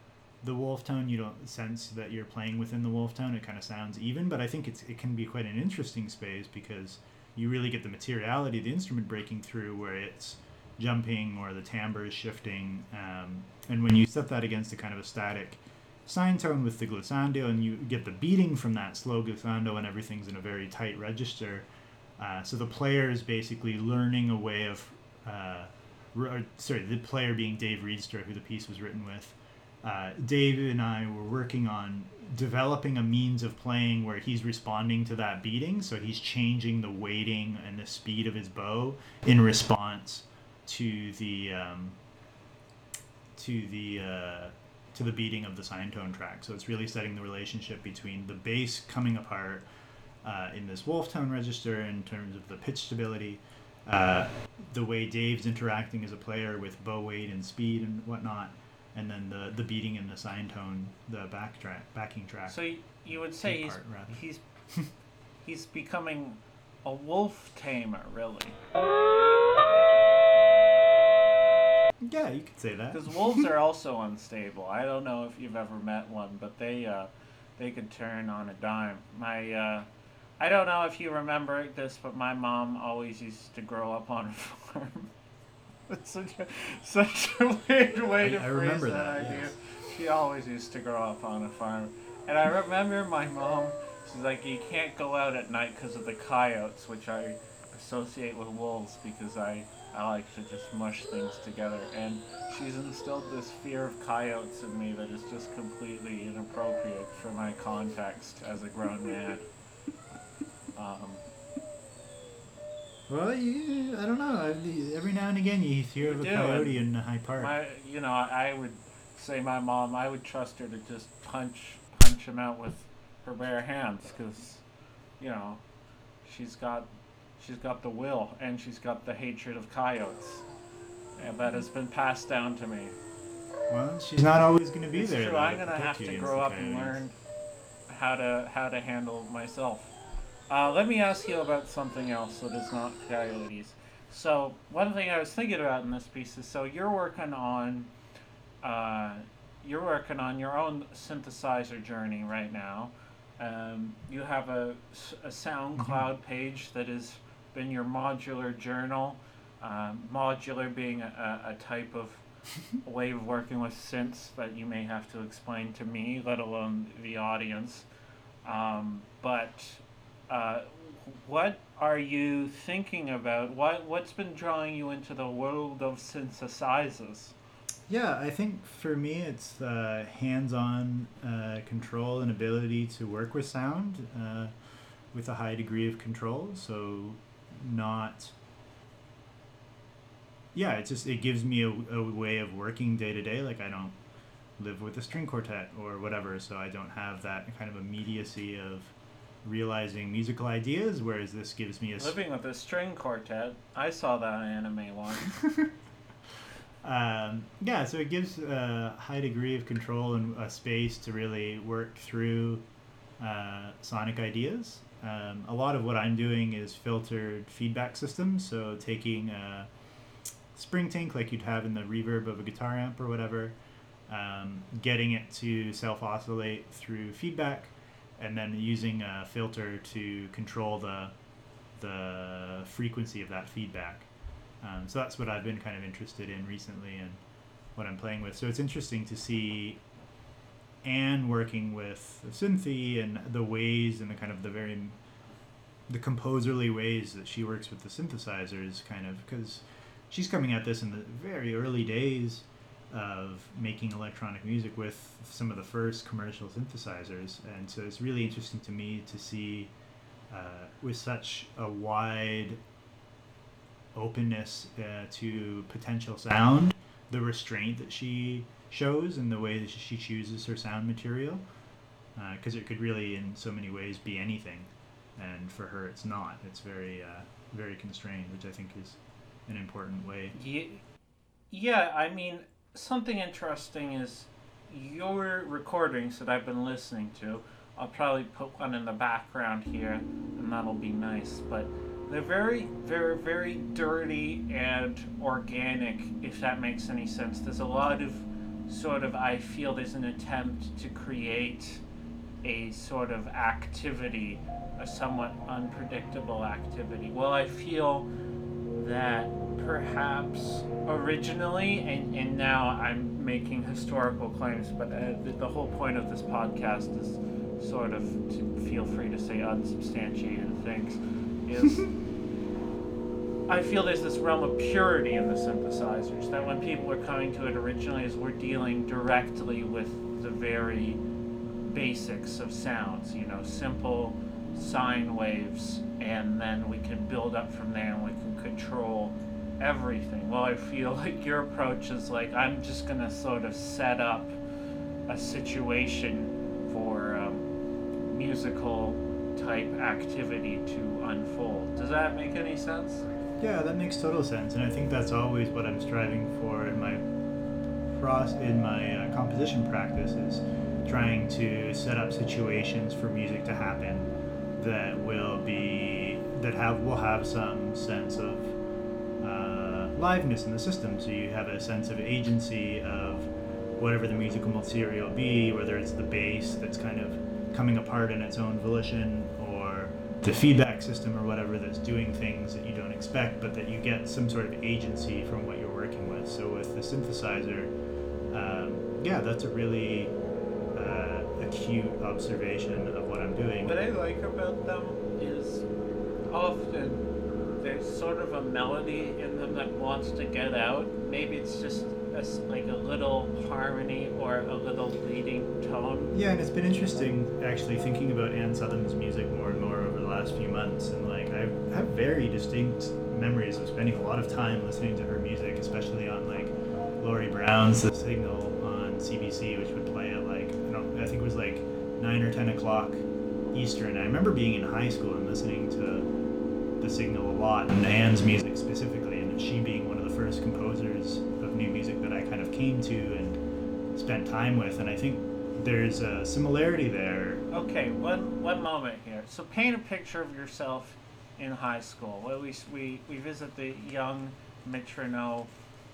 the wolf tone. You don't sense that you're playing within the wolf tone. It kind of sounds even, but I think it's it can be quite an interesting space because you really get the materiality of the instrument breaking through where it's jumping or the timbre is shifting. Um, and when you set that against a kind of a static sine tone with the glissando and you get the beating from that slow glissando and everything's in a very tight register. Uh, so the player is basically learning a way of uh, r- or, sorry, the player being Dave Riedstra, who the piece was written with. Uh, Dave and I were working on developing a means of playing where he's responding to that beating, so he's changing the weighting and the speed of his bow in response to the um, to the uh, to the beating of the sine tone track. So it's really setting the relationship between the bass coming apart uh, in this wolf tone register in terms of the pitch stability uh, the way Dave's interacting as a player with bow weight and speed and whatnot, and then the the beating and the sine tone, the back track, backing track. So you would say he's part, he's he's becoming a wolf tamer, really, yeah, you could say that. because wolves are also unstable. I don't know if you've ever met one, but they uh, they could turn on a dime. My uh, I don't know if you remember this, but my mom always used to grow up on a farm. It's such a, such a weird way I- to I phrase remember that, that, idea. yes. She always used to grow up on a farm, and I remember my mom. She's like, you can't go out at night because of the coyotes, which I associate with wolves because I I like to just mush things together. And she's instilled this fear of coyotes in me that is just completely inappropriate for my context as a grown man. Um, Well, you, I don't know. Every now and again, you hear of a do, coyote and in High Park. My, you know, I would say my mom. I would trust her to just punch punch him out with her bare hands because, you know, she's got she's got the will and she's got the hatred of coyotes, and that has been passed down to me. Well, she's not always going to be it's there. true. though, I'm gonna have to grow the up and learn how to how to handle myself. Uh, let me ask you about something else that is not coyotes. So one thing I was thinking about in this piece is so you're working on uh, you're working on your own synthesizer journey right now. Um, you have a SoundCloud page that has been your modular journal. Um, modular being a, a, a type of way of working with synths that you may have to explain to me, let alone the audience. Um, but uh, what are you thinking about? What what's been drawing you into the world of synthesizers? Yeah, I think for me it's uh, hands-on uh, control and ability to work with sound uh, with a high degree of control. So, not. Yeah, it just it gives me a, a way of working day to day. Like I don't live with a string quartet or whatever, so I don't have that kind of immediacy of realizing musical ideas. Whereas this gives me a s- Living with a string quartet. I saw that anime once. um, yeah, so it gives a high degree of control and a space to really work through uh, sonic ideas. Um, a lot of what I'm doing is filtered feedback systems, so taking a spring tank like you'd have in the reverb of a guitar amp or whatever, um, getting it to self oscillate through feedback, and then using a filter to control the the frequency of that feedback. Um, so that's what I've been kind of interested in recently and what I'm playing with. So it's interesting to see Ann working with the Synthi and the ways and the kind of the very the composerly ways that she works with the synthesizers kind of because she's coming at this in the very early days of making electronic music with some of the first commercial synthesizers and so it's really interesting to me to see uh, with such a wide openness uh, to potential sound, the restraint that she shows and the way that she chooses her sound material, because it could really, in so many ways, be anything, and for her, it's not. It's very, uh, very constrained, which I think is an important way. Ye- Yeah, I mean, something interesting is your recordings that I've been listening to. I'll probably put one in the background here, and that'll be nice. But they're very, very, very dirty and organic, if that makes any sense. There's a lot of sort of, I feel there's an attempt to create a sort of activity, a somewhat unpredictable activity. Well, I feel that perhaps originally, and, and now I'm making historical claims, but uh, the, the whole point of this podcast is sort of to feel free to say unsubstantiated things, is I feel there's this realm of purity in the synthesizers, that when people are coming to it originally is we're dealing directly with the very basics of sounds, you know, simple sine waves, and then we can build up from there and we can control everything. Well, I feel like your approach is like, I'm just gonna sort of set up a situation for um, musical type activity to unfold. Does that make any sense? Yeah, that makes total sense, and I think that's always what I'm striving for in my pros in my uh, composition practice is trying to set up situations for music to happen that will be that have will have some sense of liveness in the system. So you have a sense of agency of whatever the musical material be, whether it's the bass that's kind of coming apart in its own volition, or the feedback system or whatever that's doing things that you don't expect, but that you get some sort of agency from what you're working with. So with the synthesizer, um, yeah, that's a really uh, acute observation of what I'm doing. What I like about them is often there's sort of a melody in them that wants to get out. Maybe it's just a like a little harmony or a little leading tone. Yeah, and it's been interesting actually thinking about Ann Southam's music more and more over the last few months, and like I have very distinct memories of spending a lot of time listening to her music, especially on like Laurie Brown's The Signal on CBC, which would play at like I don't I think it was like nine or ten o'clock Eastern. I remember being in high school and listening to the Signal a lot, and Ann's music specifically, and she being one of the first composers of new music that I kind of came to and spent time with. And I think there's a similarity there. Okay, one one moment here. So paint a picture of yourself in high school. Well, we we we visit the young Mitrono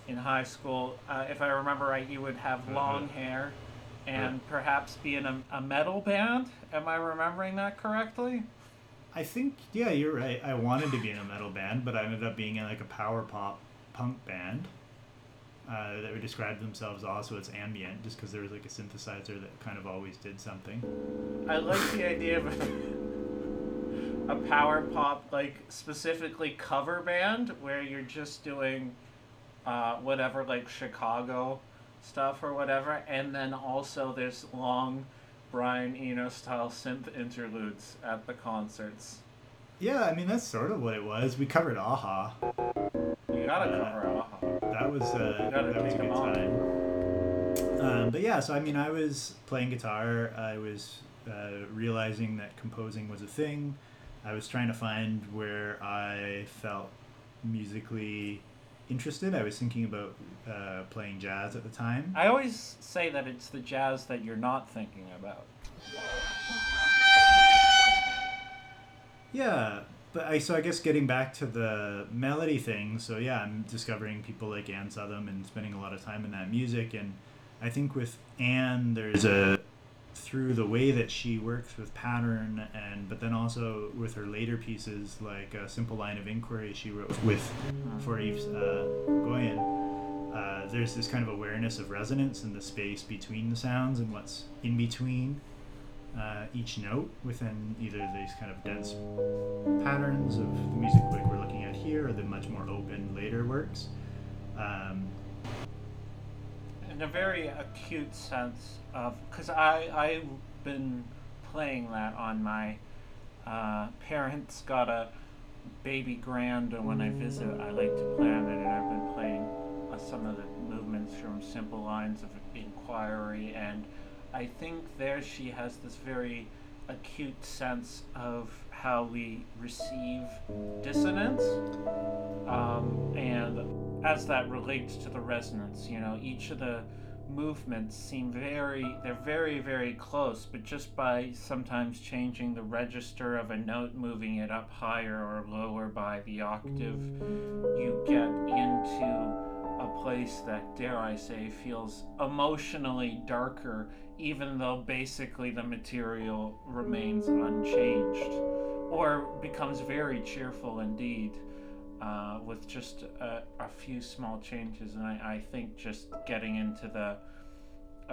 in high school. Uh, if I remember right, you would have long hair, and perhaps be in a, a metal band. Am I remembering that correctly? I think, yeah, you're right. I wanted to be in a metal band, but I ended up being in like a power pop punk band uh, that would describe themselves also as ambient, just because there was like a synthesizer that kind of always did something. I like the idea of a power pop, like specifically cover band, where you're just doing uh, whatever, like Chicago stuff or whatever, and then also there's long Brian Eno style synth interludes at the concerts. Yeah, I mean that's sort of what it was. We covered a-ha. You gotta Uh, cover a-ha. That was uh, that was a good time. Um, but yeah, so I mean, I was playing guitar. I was uh, realizing that composing was a thing. I was trying to find where I felt musically interested. I was thinking about uh, playing jazz at the time. I always say that it's the jazz that you're not thinking about. Yeah, but I so I guess getting back to the melody thing. So yeah, I'm discovering people like Ann Southam and spending a lot of time in that music. And I think with Ann, there's a through the way that she works with pattern and but then also with her later pieces like a simple line of inquiry she wrote with for Eve uh, Egoyan uh, there's this kind of awareness of resonance and the space between the sounds and what's in between uh, each note within either these kind of dense patterns of the music like we're looking at here or the much more open later works. Um, in a very acute sense of because I I've been playing that on my uh, parents got a baby grand and when I visit I like to play on it and I've been playing uh, some of the movements from Simple Lines of Inquiry and I think there she has this very acute sense of how we receive dissonance um, and as that relates to the resonance you know each of the movements seem very they're very very close but just by sometimes changing the register of a note moving it up higher or lower by the octave you get into a place that dare i say feels emotionally darker even though basically the material remains unchanged or becomes very cheerful indeed uh, with just a, a few small changes. And I, I think just getting into the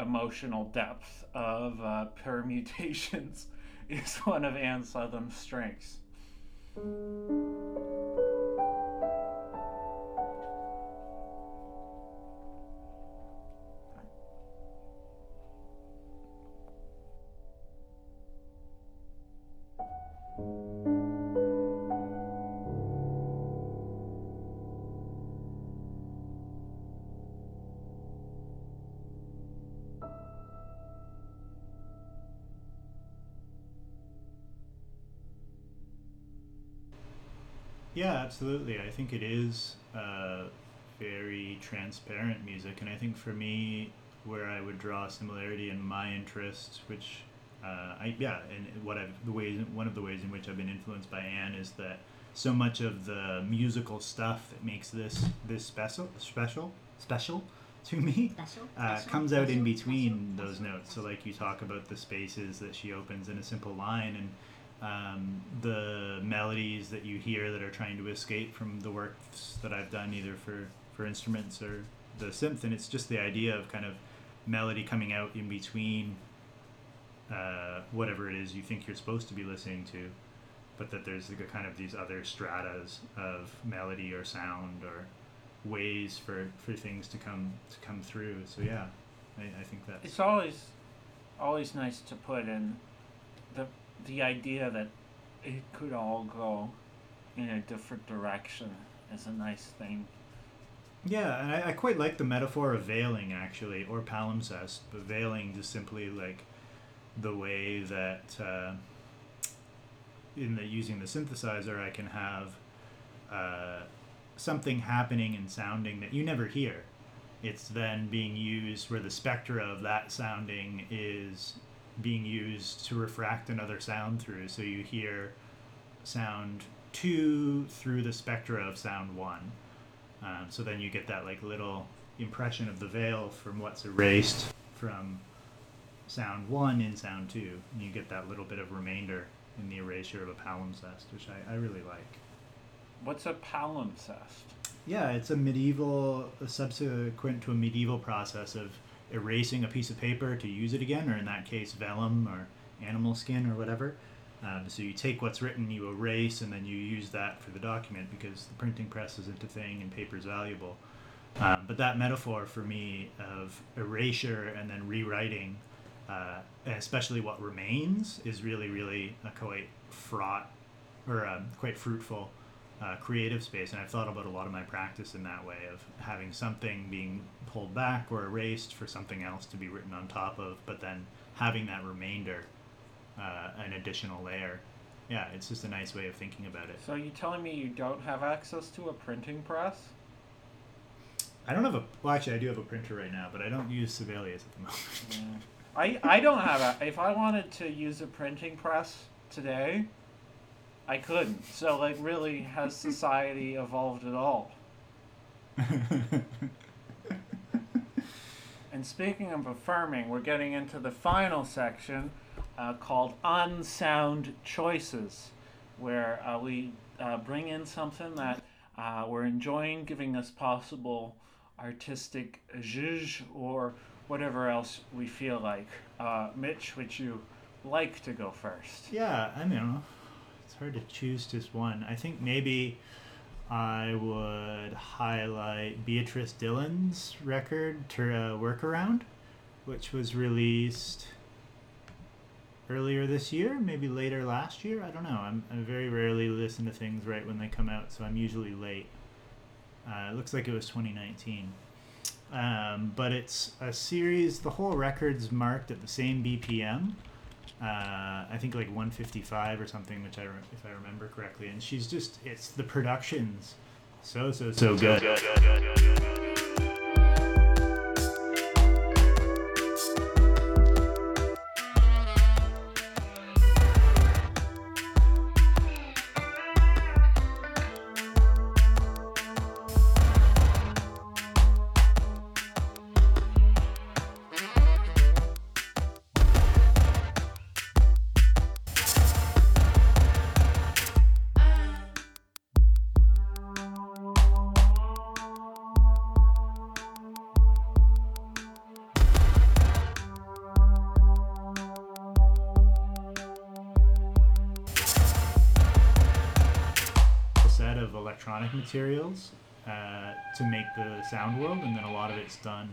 emotional depth of uh, permutations is one of Ann Southam's strengths. Yeah, absolutely. I think it is uh, very transparent music, and I think for me, where I would draw similarity in my interests, which uh, I yeah, and what I've the ways one of the ways in which I've been influenced by Ann is that so much of the musical stuff that makes this this special special special to me Special? uh, Special? comes out in between Special? those Special? notes. So, like you talk about the spaces that she opens in a simple line, and um, the melodies that you hear that are trying to escape from the works that I've done, either for for instruments or the synth. And it's just the idea of kind of melody coming out in between uh, whatever it is you think you're supposed to be listening to, but that there's the kind of these other stratas of melody or sound or ways for, for things to come to come through. So yeah, I, I think that's It's always always nice to put in the the idea that it could all go in a different direction is a nice thing. yeah, and I, I quite like the metaphor of veiling actually, or palimpsest, but veiling just simply like the way that uh, in the using the synthesizer, I can have uh, something happening and sounding that you never hear. It's then being used where the spectra of that sounding is being used to refract another sound through. So you hear sound two through the spectra of sound one. Um, so then you get that like little impression of the veil from what's erased from sound one in sound two. And you get that little bit of remainder in the erasure of a palimpsest, which I, I really like. What's a palimpsest? Yeah, it's a medieval, a subsequent to a medieval process of erasing a piece of paper to use it again, or in that case, vellum or animal skin or whatever. Um, so you take what's written, you erase, and then you use that for the document because the printing press isn't a thing and paper is valuable. Um, but that metaphor for me of erasure and then rewriting, uh, especially what remains, is really, really a quite fraught or um, quite fruitful uh, creative space. And I've thought about a lot of my practice in that way of having something being pulled back or erased for something else to be written on top of, but then having that remainder uh, an additional layer. Yeah, it's just a nice way of thinking about it. So are you telling me you don't have access to a printing press? I don't have a well, actually, I do have a printer right now, but I don't use Sibelius at the moment. I, I don't have a. If I wanted to use a printing press today, I couldn't. So like, really, has society evolved at all? And speaking of affirming, we're getting into the final section uh, called Unsound Choices, where uh, we uh, bring in something that uh, we're enjoying, giving us possible artistic zhuzh or whatever else we feel like. Uh, Mitch, would you like to go first? yeah, I mean, it's hard to choose just one. I think maybe I would highlight Beatrice Dillon's record, Tur- uh, Workaround, which was released earlier this year, maybe later last year. I don't know. I'm, I very rarely listen to things right when they come out, so I'm usually late. Uh, it looks like it was 2019. Um, but it's a series, the whole record's marked at the same BPM. Uh, I think like 155 or something, which I re- if I remember correctly. And she's just, it's the production's so, so, so good. a materials uh, to make the sound world, and then a lot of it's done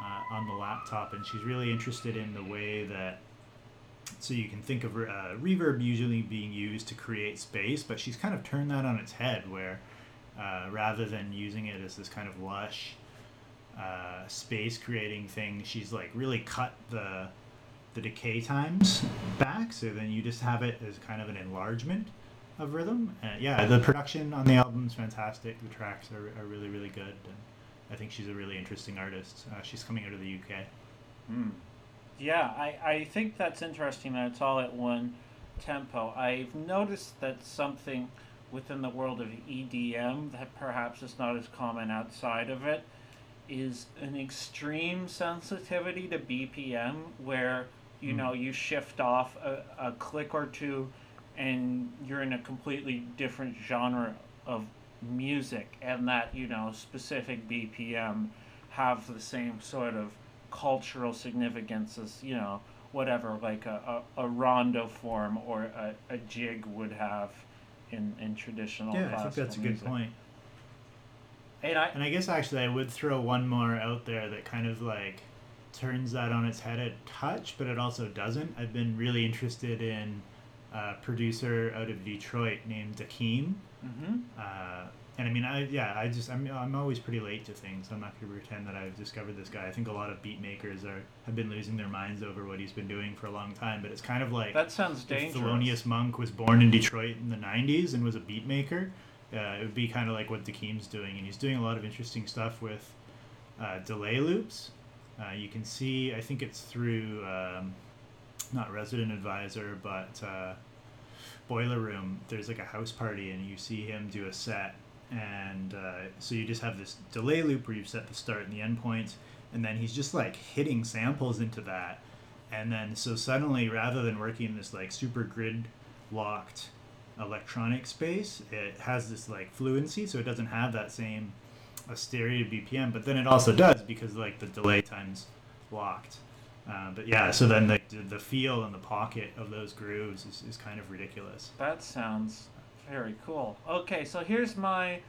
uh, on the laptop. And she's really interested in the way that. So you can think of uh, reverb usually being used to create space, but she's kind of turned that on its head, where uh, rather than using it as this kind of lush uh, space creating thing, she's like really cut the the decay times back. So then you just have it as kind of an enlargement of rhythm. Uh, yeah, the production on the album is fantastic. The tracks are, are really, really good. And I think she's a really interesting artist. Uh, she's coming out of the UK. Hmm. Yeah, I, I think that's interesting that it's all at one tempo. I've noticed that something within the world of EDM that perhaps is not as common outside of it is an extreme sensitivity to BPM where you Mm. know you shift off a, a click or two and you're in a completely different genre of music and that you know specific BPM have the same sort of cultural significance as you know whatever like a, a, a rondo form or a, a jig would have in, in traditional yeah, I think that's a good music. point. and I, And I guess actually I would throw one more out there that kind of like turns that on its head a touch, but it also doesn't. I've been really interested in a producer out of Detroit named Akeem. hmm Uh, and I mean, I yeah, I just I'm I'm always pretty late to things. I'm not gonna pretend that I've discovered this guy. I think a lot of beat makers are have been losing their minds over what he's been doing for a long time. But it's kind of like That sounds if dangerous. Thelonious Monk was born in Detroit in the '90s and was a beat maker, uh, it would be kind of like what Dakeem's doing, and he's doing a lot of interesting stuff with uh, delay loops. Uh, you can see, I think it's through um, not Resident Advisor, but uh, Boiler Room. There's like a house party, and you see him do a set, and uh, so you just have this delay loop where you've set the start and the end and then he's just like hitting samples into that, and then so suddenly rather than working in this like super grid locked electronic space, it has this like fluency, so it doesn't have that same austerity BPM, but then it also does because like the delay time's locked. Uh, but yeah, so then the, the feel and the pocket of those grooves is, is kind of ridiculous. That sounds very cool. Okay, so here's my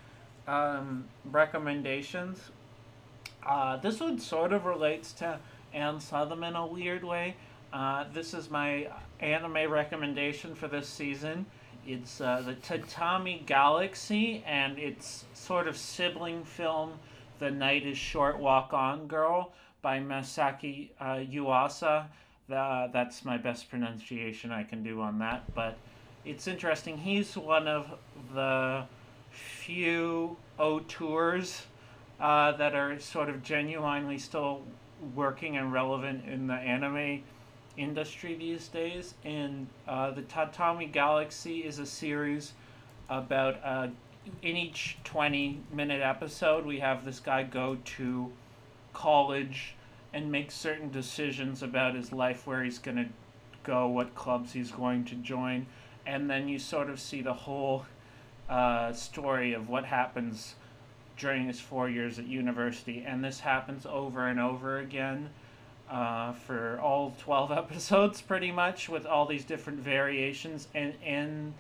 um, recommendations. Uh, this one sort of relates to Ann Southam in a weird way. Uh, this is my anime recommendation for this season. It's uh, the Tatami Galaxy and its sort of sibling film, The Night is Short Walk On Girl by Masaaki uh, Yuasa. That's my best pronunciation I can do on that, but it's interesting. He's one of the few auteurs uh, that are sort of genuinely still working and relevant in the anime industry these days. And uh, the Tatami Galaxy is a series about uh, in each 20 minute episode, we have this guy go to college and make certain decisions about his life, where he's going to go, what clubs he's going to join. And then you sort of see the whole uh, story of what happens during his four years at university. And this happens over and over again uh, for all 12 episodes, pretty much, with all these different variations. And, and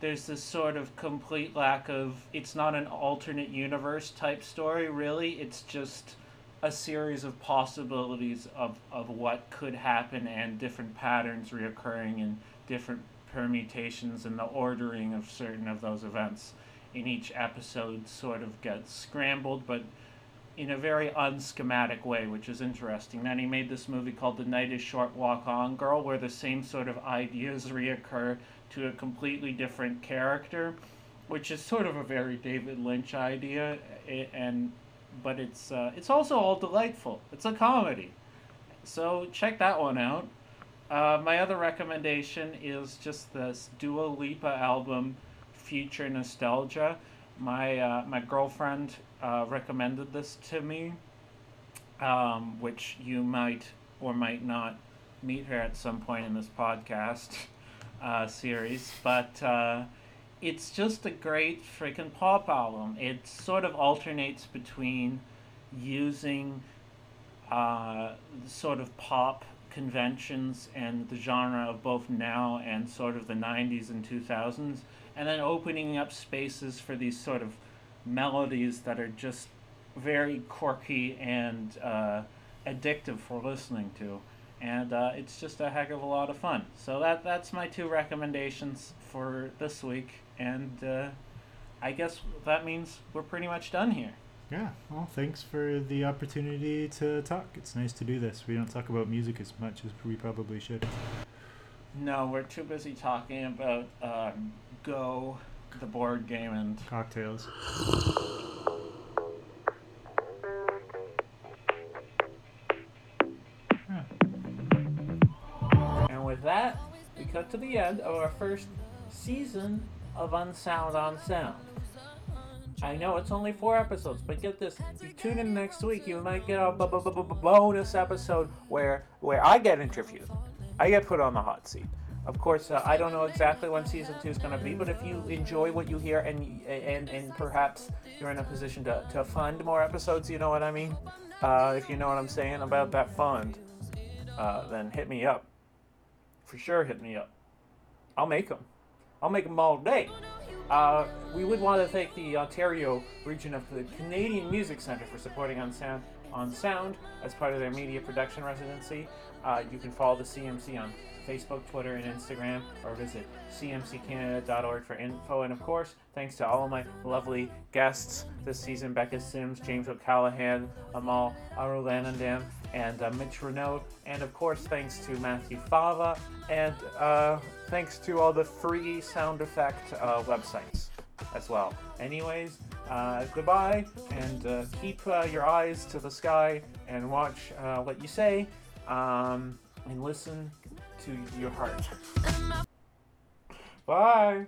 there's this sort of complete lack of. It's not an alternate universe type story, really. It's just a series of possibilities of, of what could happen and different patterns reoccurring and different permutations and the ordering of certain of those events in each episode sort of gets scrambled, but in a very unschematic way, which is interesting. Then he made this movie called The Night is Short Walk On Girl, where the same sort of ideas reoccur to a completely different character, which is sort of a very David Lynch idea, eh, and but it's uh, it's also all delightful. It's a comedy, so check that one out. Uh, my other recommendation is just this Dua Lipa album, Future Nostalgia. My uh, my girlfriend uh, recommended this to me, um, which you might or might not meet her at some point in this podcast uh, series, but uh, it's just a great freaking pop album. It sort of alternates between using uh, sort of pop conventions and the genre of both now and sort of the 90s and 2000s, and then opening up spaces for these sort of melodies that are just very quirky and uh, addictive for listening to. And uh, it's just a heck of a lot of fun. So that that's my two recommendations for this week. And uh, I guess that means we're pretty much done here. Yeah, well, thanks for the opportunity to talk. It's nice to do this. We don't talk about music as much as we probably should. No, we're too busy talking about uh, Go, the board game, and Cocktails. Yeah. And with that, we cut to the end of our first season of Unsound on Sound. I know it's only four episodes, but get this: you tune in next week, you might get a bonus episode where where I get interviewed, I get put on the hot seat. Of course, uh, I don't know exactly when season two is going to be, but if you enjoy what you hear and and and perhaps you're in a position to, to fund more episodes, you know what I mean? Uh, if you know what I'm saying about that fund, uh, then hit me up. For sure, hit me up. I'll make them. I'll make them all day. Uh, we would want to thank the Ontario region of the Canadian Music Centre for supporting on sound on sound as part of their media production residency. Uh, you can follow the CMC on Facebook, Twitter, and Instagram, or visit cmccanada.org for info. And of course, thanks to all of my lovely guests this season Becca Sims, James O'Callaghan, Amahl Arulanandam, and uh, Mitch Renaud. And of course, thanks to Matthew Fava, and uh, thanks to all the free sound effect uh, websites as well. Anyways, uh, goodbye, and uh, keep uh, your eyes to the sky and watch uh, what you say, um, and listen to your heart. Bye.